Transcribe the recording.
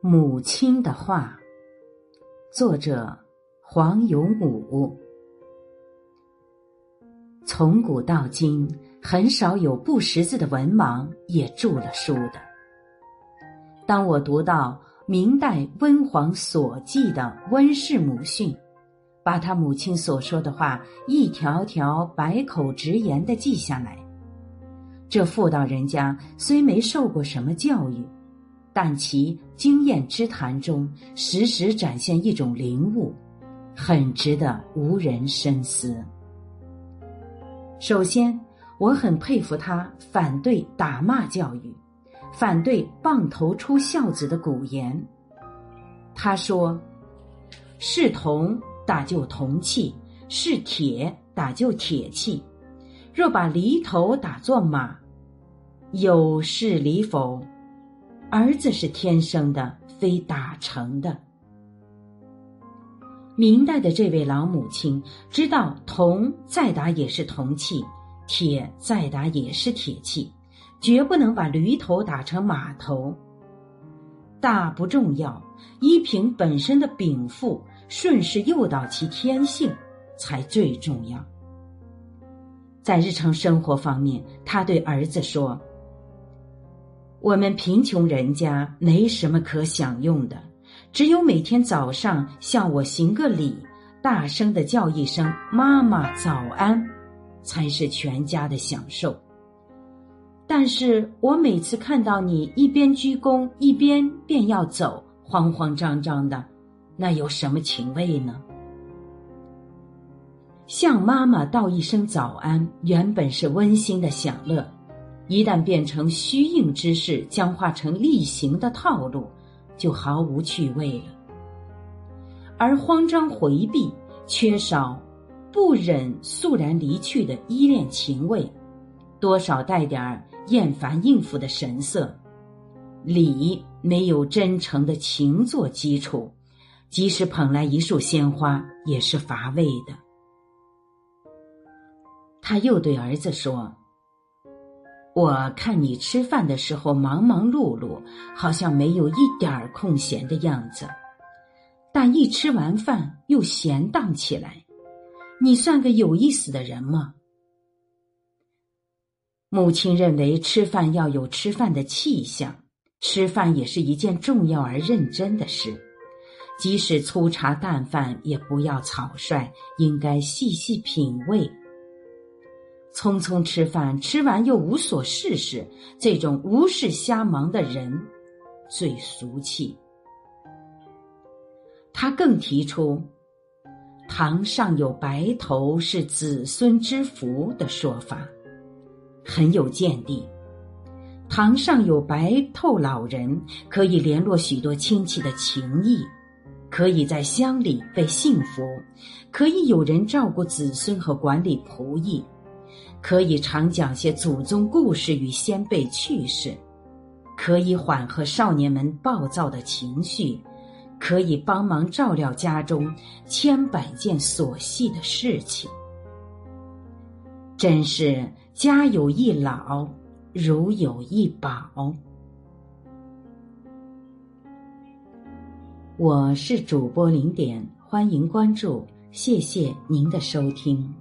母亲的话，作者黄永武。从古到今，很少有不识字的文盲也著了书的。当我读到明代温黄所记的温氏母训，把他母亲所说的话一条条百口直言的记下来。这妇道人家虽没受过什么教育，但其经验之谈中，时时展现一种灵悟，很值得无人深思。首先，我很佩服他反对打骂教育，反对棒头出孝子的古言。他说：“是铜打就铜器，是铁打就铁器。若把犁头打作马。”有是理否？儿子是天生的，非打成的。明代的这位老母亲知道，铜再打也是铜器，铁再打也是铁器，绝不能把驴头打成马头。大不重要，依凭本身的禀赋，顺势诱导其天性，才最重要。在日常生活方面，他对儿子说。我们贫穷人家没什么可享用的，只有每天早上向我行个礼，大声的叫一声“妈妈早安”，才是全家的享受。但是我每次看到你一边鞠躬一边便要走，慌慌张张的，那有什么情味呢？向妈妈道一声早安，原本是温馨的享乐。一旦变成虚应之事，僵化成例行的套路，就毫无趣味了。而慌张回避、缺少不忍肃然离去的依恋情味，多少带点儿厌烦应付的神色。礼没有真诚的情做基础，即使捧来一束鲜花，也是乏味的。他又对儿子说。我看你吃饭的时候忙忙碌碌，好像没有一点儿空闲的样子，但一吃完饭又闲荡起来。你算个有意思的人吗？母亲认为吃饭要有吃饭的气象，吃饭也是一件重要而认真的事，即使粗茶淡饭也不要草率，应该细细品味。匆匆吃饭，吃完又无所事事，这种无事瞎忙的人最俗气。他更提出“堂上有白头是子孙之福”的说法，很有见地。堂上有白头老人，可以联络许多亲戚的情谊，可以在乡里被幸福，可以有人照顾子孙和管理仆役。可以常讲些祖宗故事与先辈趣事，可以缓和少年们暴躁的情绪，可以帮忙照料家中千百件琐细的事情。真是家有一老，如有一宝。我是主播零点，欢迎关注，谢谢您的收听。